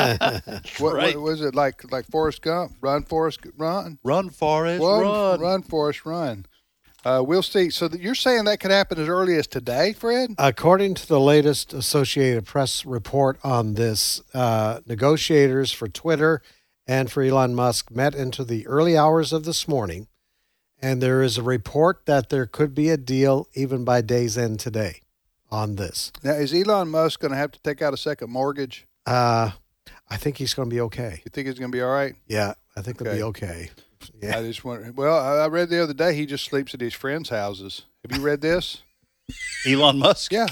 right. what was it like? Like Forrest Gump? Run, Forrest, run. Run, Forrest, Run, run. run, Forrest, run. Uh, we'll see. So that you're saying that could happen as early as today, Fred? According to the latest Associated Press report on this, uh, negotiators for Twitter and for Elon Musk met into the early hours of this morning, and there is a report that there could be a deal even by day's end today on this. Now, is Elon Musk going to have to take out a second mortgage? Uh, I think he's going to be okay. You think he's going to be all right? Yeah, I think he'll be Okay. okay. Yeah. I just want. Well, I I read the other day he just sleeps at his friends' houses. Have you read this? [LAUGHS] Elon Musk. Yeah,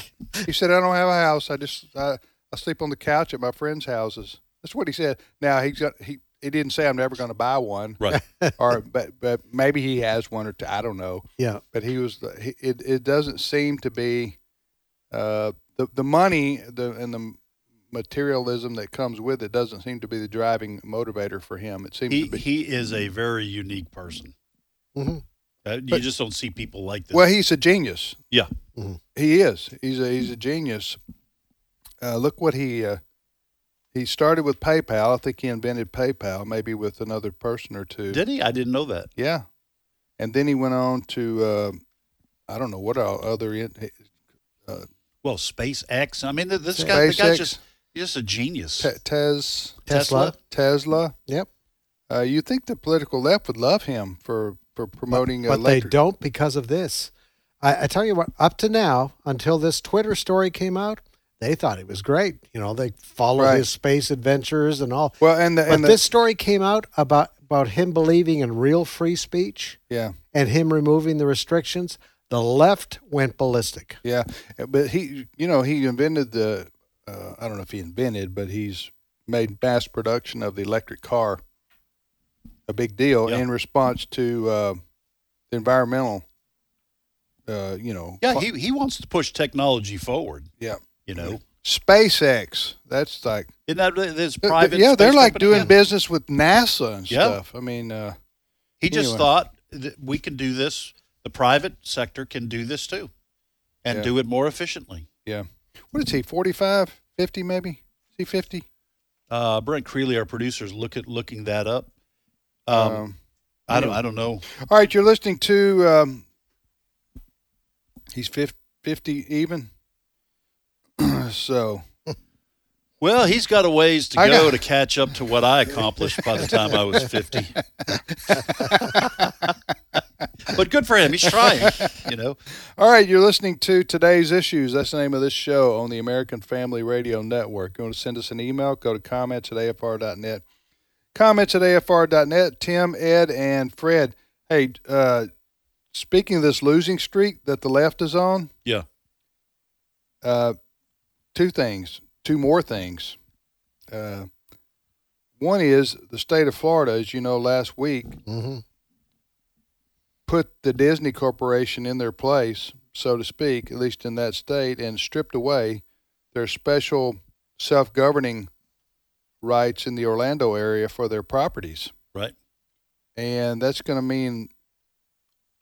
he said I don't have a house. I just I, I sleep on the couch at my friends' houses. That's what he said. Now he's got he he didn't say I'm never going to buy one, Right. [LAUGHS] or but but maybe he has one or two. I don't know. Yeah. But he was he, it. It doesn't seem to be uh, the the money the and the materialism that comes with it doesn't seem to be the driving motivator for him. It seems He to be. he is a very unique person. Mhm. Uh, you But- just don't see people like this. Well, he's a genius. yeah. He is. He's a he's a genius. Uh, look what he uh, he started with PayPal. I think he invented PayPal, maybe with another person or two. Did he? I didn't know that. Yeah, and then he went on to uh, I don't know what all other uh, Well, SpaceX. I mean, th- this guy, the SpaceX. guy's just he's just a genius. Te- Tes Tesla. Tesla. Yep. Uh, you think the political left would love him for for promoting uh, but they don't because of this. I, I tell you what, up to now, until this Twitter story came out, they thought it was great. You know, they followed Right. his space adventures and all. Well, and the, but and the, this story came out about about him believing in real free speech yeah. and him removing the restrictions. The left went ballistic. Yeah, but he, you know, he invented the. Uh, I don't know if he invented, but he's made mass production of the electric car a big deal Yeah. in response to uh, environmental. Uh, you know. Yeah, he he wants to push technology forward. yeah. You know, SpaceX. That's like. isn't that this th- th- private? yeah, they're like doing Yeah. business with NASA and Yeah. stuff. I mean, uh, He just thought that we can do this. The private sector can do this too, and Yeah. do it more efficiently. yeah. What is he? 45, 50 maybe? Is he 50? Uh, Brent Creeley, our producer, is look at looking that up. Um, Um, I don't. I don't know. All right, you're listening to. Um, he's 50, 50 even. So Well, he's got a ways to I go got- to catch up to what I accomplished by the time I was 50. [LAUGHS] but good for him. He's trying, you know. All right, you're listening to today's issues. That's the name of this show on the American Family Radio Network. You want to send us an email? Go to comments at afr.net. Comments at afr.net. Tim, Ed, and Fred. Hey, uh, speaking of this losing streak that the left is on, Yeah. uh, two things, two more things. Uh, one is the state of Florida, as you know, last week Mm-hmm. put the Disney Corporation in their place, so to speak, at least in that state, and stripped away their special self governing rights in the Orlando area for their properties. Right. And that's going to mean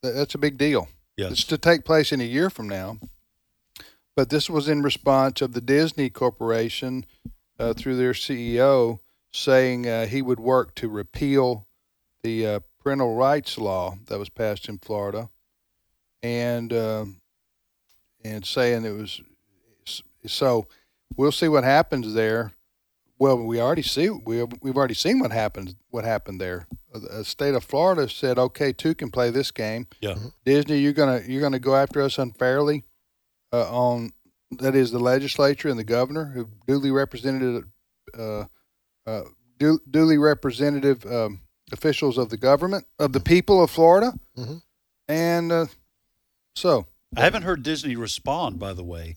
that that's a big deal. Yes. It's to take place in a year from now. But this was in response of the Disney Corporation uh, through their CEO saying uh, he would work to repeal the uh, parental rights law that was passed in Florida, and um and saying it was so. We'll see what happens there. Well, we already see we we've already seen what happened what happened there. Uh, The state of Florida said, "Okay, two can play this game." Yeah. Disney, you're gonna you're gonna go after us unfairly uh, on that is the legislature and the governor who duly represented uh, uh, du- duly representative um, officials of the government of the people of Florida, Mhm. and uh, so I haven't heard Disney respond, by the way.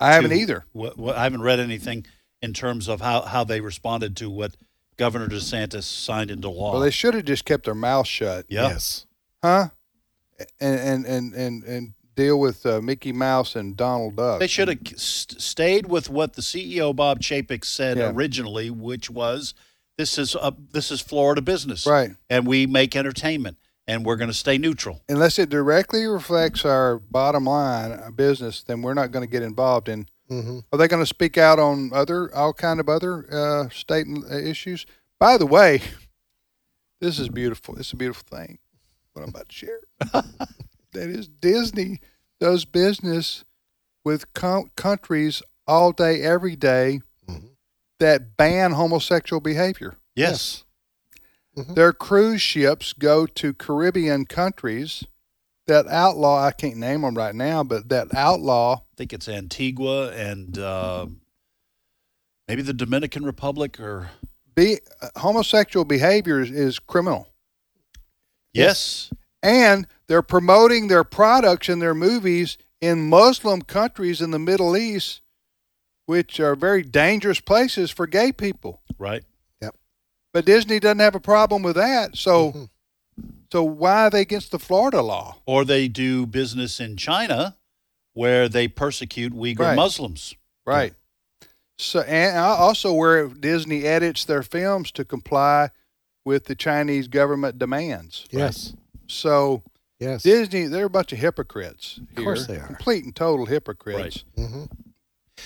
I haven't to either. What, what, I haven't read anything in terms of how, how they responded to what Governor DeSantis signed into law. Well, they should have just kept their mouth shut, yeah. Yes. huh? And and and and, and deal with uh, Mickey Mouse and Donald Duck. They should have st- stayed with what the CEO Bob Chapek said Yeah. originally, which was, "This is uh, this is Florida business, Right. And we make entertainment, and we're going to stay neutral." Unless it directly reflects our bottom line, our business, then we're not going to get involved in. Mm-hmm. Are they going to speak out on other all kind of other uh, state uh, issues? By the way, [LAUGHS] this is beautiful. It's a beautiful thing. What I'm about to share. [LAUGHS] that is Disney does business with com- countries all day, every day that ban homosexual behavior. Yes, Their cruise ships go to Caribbean countries that outlaw. I can't name them right now, but that outlaw. I think it's Antigua and uh, maybe the Dominican Republic, or Be uh, homosexual behavior is, is criminal, yes, and they're promoting their products and their movies in Muslim countries in the Middle East, which are very dangerous places for gay people. right. Yep. But Disney doesn't have a problem with that. So, Mm-hmm. so why are they against the Florida law? Or they do business in China, where they persecute Uyghur Right. Muslims. Right. So and also where Disney edits their films to comply with the Chinese government demands. Yes. So Yes. Disney, they're a bunch of hypocrites. Of course they are. Complete and total hypocrites Mm-hmm.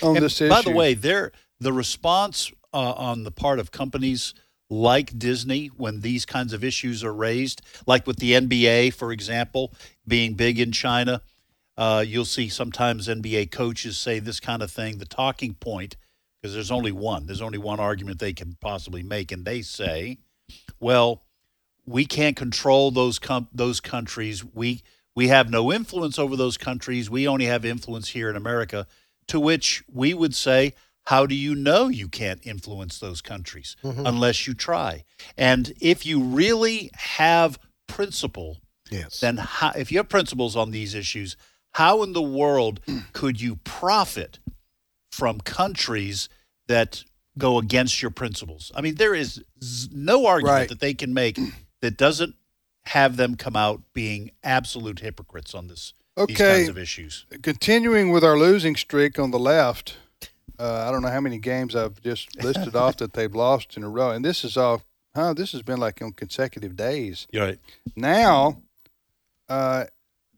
on And this By the way, there the response uh, on the part of companies like Disney when these kinds of issues are raised, like with the NBA, for example, being big in China, uh, you'll see sometimes NBA coaches say this kind of thing. The talking point, because there's only one, there's only one argument they can possibly make, and they say, "Well, we can't control those com- those countries. We we have no influence over those countries. We only have influence here in America." To which we would say, "How do you know you can't influence those countries Mhm. unless you try?" And if you really have principle, Yes. then how, if you have principles on these issues, how in the world [CLEARS THROAT] could you profit from countries that go against your principles? I mean, there is no argument Right. that they can make [CLEARS THROAT] that doesn't have them come out being absolute hypocrites on this these Okay. kinds of issues. Continuing with our losing streak on the left, uh, I don't know how many games I've just [LAUGHS] listed off that they've lost in a row, and this is all. Huh? This has been like on consecutive days. You're right. Now, uh,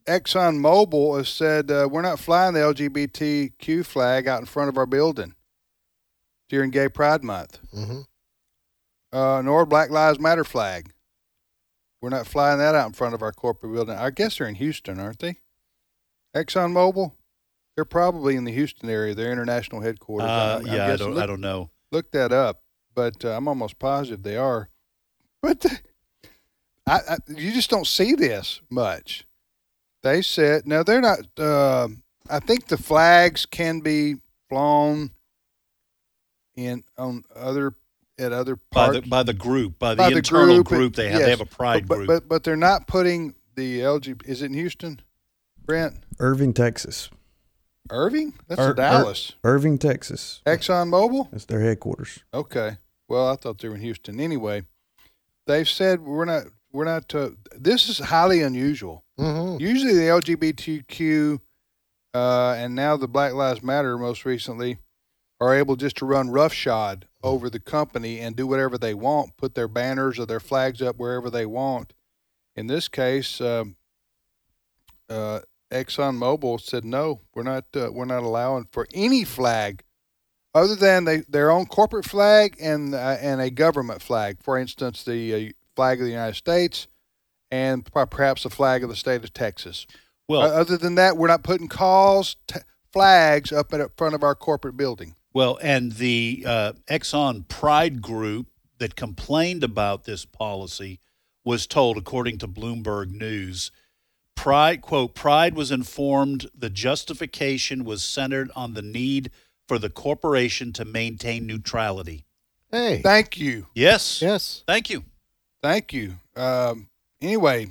Exxon Mobil has said uh, we're not flying the LGBTQ flag out in front of our building during Gay Pride Month, Mm-hmm. uh, nor Black Lives Matter flag. We're not flying that out in front of our corporate building. I guess they're in Houston, aren't they? Exxon Mobil, they're probably in the Houston area. Their international headquarters. Uh, I'm- I'm yeah, I don't, Look- I don't know. look that up, but uh, I'm almost positive they are. [LAUGHS] But the, I, I, you just don't see this much. They said no, they're not. Uh, I think the flags can be flown in on other at other By parts the, by the group, by the by the internal group, group, they have. They have a pride but, group. but but they're not putting the LGBT. Is it in Houston, Brent? Irving, Texas. Irving? That's Ir- Dallas. Ir- Irving, Texas. Exxon Mobil. That's their headquarters. Okay. Well, I thought they were in Houston. Anyway, they've said we're not. We're not. Uh, this is highly unusual. Mm-hmm. Usually, the LGBTQ uh, and now the Black Lives Matter, most recently, are able just to run roughshod over the company and do whatever they want, put their banners or their flags up wherever they want. In this case, um, uh, ExxonMobil said no, we're not. Uh, we're not allowing for any flag other than they, their own corporate flag and uh, and a government flag. For instance, the uh, flag of the United States and perhaps the flag of the state of Texas. Well- other than that, we're not putting calls, t- flags up in front of our corporate building. Well, and the uh, Exxon Pride Group that complained about this policy was told, according to Bloomberg News, Pride quote Pride was informed the justification was centered on the need for the corporation to maintain neutrality. Hey. Thank you. Yes. Yes. Thank you. Thank you. Um, anyway,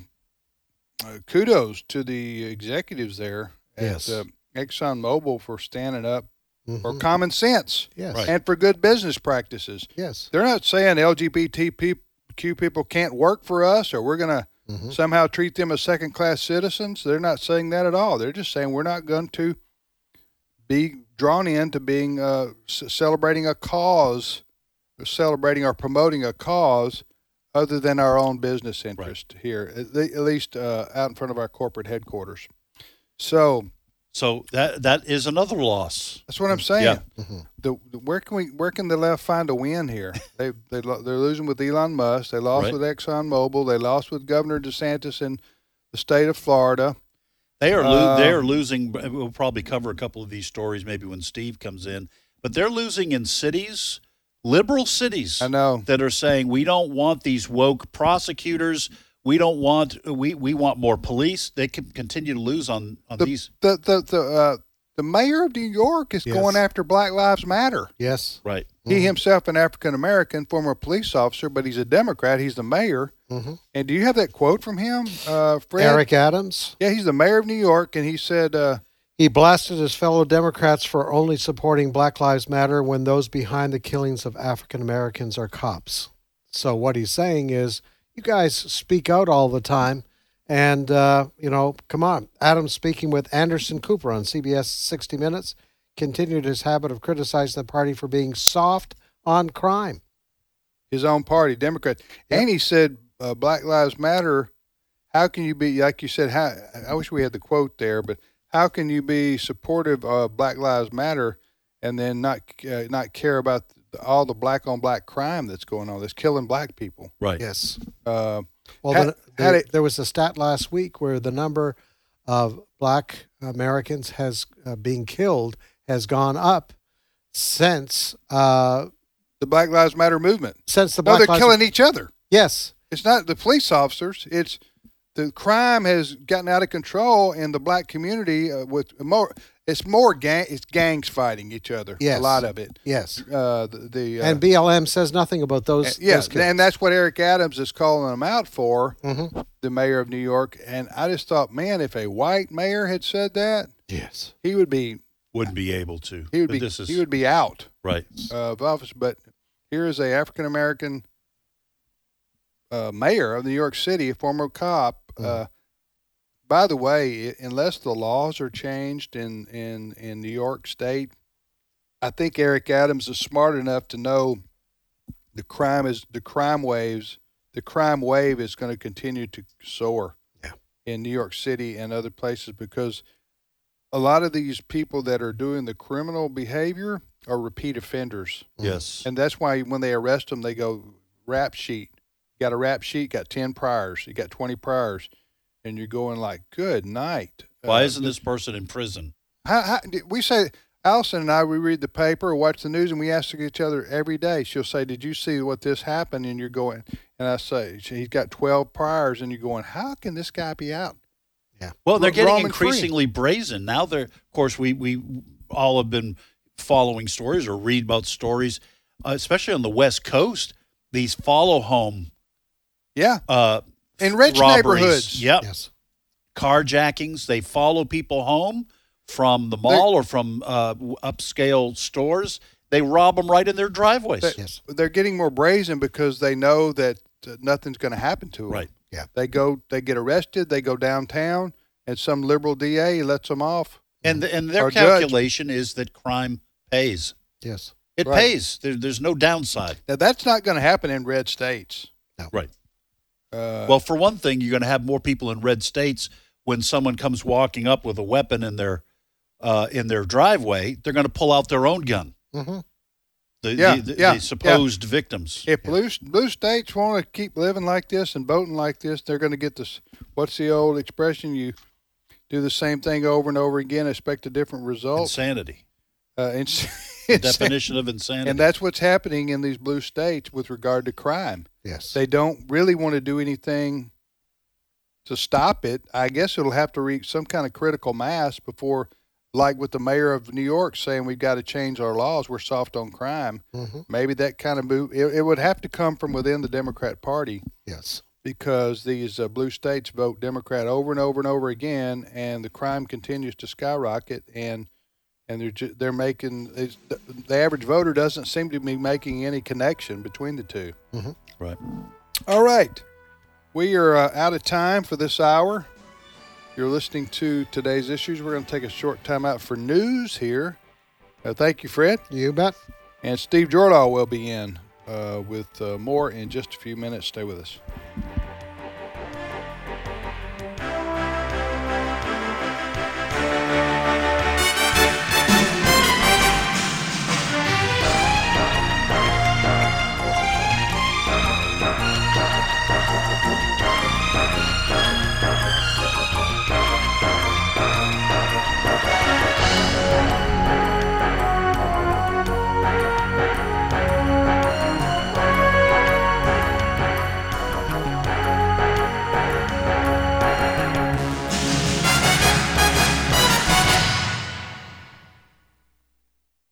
uh, kudos to the executives there at Yes. uh, ExxonMobil for standing up for Mhm. common sense Yes. Right. and for good business practices. Yes. They're not saying LGBTQ people can't work for us or we're going to Mm-hmm. somehow treat them as second class citizens. They're not saying that at all. They're just saying we're not going to be drawn into being uh, c- celebrating a cause, or celebrating or promoting a cause other than our own business interest here, at, at least uh, out in front of our corporate headquarters. So So that that is another loss. that's what I'm saying. Yeah. The, the- where can we where can the left find a win here? [LAUGHS] they they they're losing with Elon Musk. They lost Right. with ExxonMobil. They lost with Governor DeSantis in the state of Florida. They are lo- Um, they are losing. We'll probably cover a couple of these stories maybe when Steve comes in. But they're losing in cities, liberal cities. I know that are saying we don't want these woke prosecutors. We don't want we we want more police. They can continue to lose on on The these. the the the, uh, the mayor of New York is Yes. going after Black Lives Matter. Yes. Right. He himself an African American, former police officer, but he's a Democrat. He's the mayor. Mhm. And do you have that quote from him, uh, Fred? Eric Adams. Yeah, he's the mayor of New York, and he said, uh, He blasted his fellow Democrats for only supporting Black Lives Matter when those behind the killings of African Americans are cops. So what he's saying is, you guys speak out all the time, and uh, you know, come on. Adams speaking with Anderson Cooper on CBS 60 Minutes. continued his habit of criticizing the party for being soft on crime. His own party, Democrat, and he said, uh, "Black Lives Matter." How can you be like you said? How I wish we had the quote there, but how can you be supportive of Black Lives Matter and then not uh, not care about all the black on black crime that's going on that's killing black people? Right. Yes. Uh, Well, had- the, had the- it- there was a stat last week where the number of black Americans has uh, being killed has gone up since uh, the Black Lives Matter movement. Since the no, Black they're Lives killing each other. Yes, it's not the police officers. It's the crime has gotten out of control in the black community. Uh, with more, it's more gang. It's gangs fighting each other. Yes. a lot of it. Yes. Uh, the, the uh, and BLM says nothing about those. Yeah, those and that's what Eric Adams is calling them out for, Mm-hmm. the mayor of New York. And I just thought, man, if a white mayor had said that, yes, he would be Wouldn't be able to. he would But be This is he would be out right. of office. But here is a African American uh, mayor of New York City, a former cop. Uh, by the way, i- unless the laws are changed in, in, in New York State, I think Eric Adams is smart enough to know the crime is the crime waves. The crime wave is going to continue to soar in New York City and other places because a lot of these people that are doing the criminal behavior are repeat offenders. Mm-hmm. Yes. And that's why when they arrest them, they go rap sheet. Got a rap sheet, got 10 priors, you got 20 priors. And you're going like, good night. Why Uh, isn't this person in prison? how, how, we say, Allison and I, we read the paper or watch the news and we ask each other every day. She'll say, Did you see what this happened? And you're going, and I say, He's got 12 priors. And you're going, How can this guy be out? Yeah. Well, they're Ro- getting Roman free. increasingly brazen. Now they're, of course, we, we all have been following stories or read about stories, uh, especially on the West Coast, these follow home. Yeah. Uh, In rich robberies. neighborhoods. Yep. Yes. Carjackings. They follow people home from the mall or from uh, upscale stores. They rob them right in their driveways. They- They're getting more brazen because they know that uh, nothing's going to happen to them. Right. Yeah. They go, they get arrested, they go downtown, and some liberal DA lets them off. And and their Or judge. calculation is that crime pays. Yes. It Right. pays. There, there's no downside. Now that's not going to happen in red states. Right. Uh, well, for one thing, you're going to have more people in red states when someone comes walking up with a weapon in their uh, in their driveway. They're going to pull out their own gun. Mm-hmm. The, Yeah, the, the, yeah, the supposed victims. if blue blue states want to keep living like this and voting like this, they're going to get this. What's the old expression? You do the same thing over and over again, expect a different result. Insanity. Uh, ins- [LAUGHS] [LAUGHS] definition of insanity. And that's what's happening in these blue states with regard to crime. Yes. They don't really want to do anything to stop it. I guess it'll have to reach some kind of critical mass before, like with the mayor of New York saying we've got to change our laws, we're soft on crime. Mhm. Maybe that kind of move, it, it would have to come from within the Democrat Party Yes. because these uh, blue states vote Democrat over and over and over again, and the crime continues to skyrocket, and and they're ju- they're making the, the average voter doesn't seem to be making any connection between the 2 Mhm. Right. All right, we are uh, out of time for this hour. You're listening to today's issues. We're going to take a short time out for news here. Uh, thank you, Fred. You bet. And Steve Jordahl will be in uh, with uh, more in just a few minutes. Stay with us.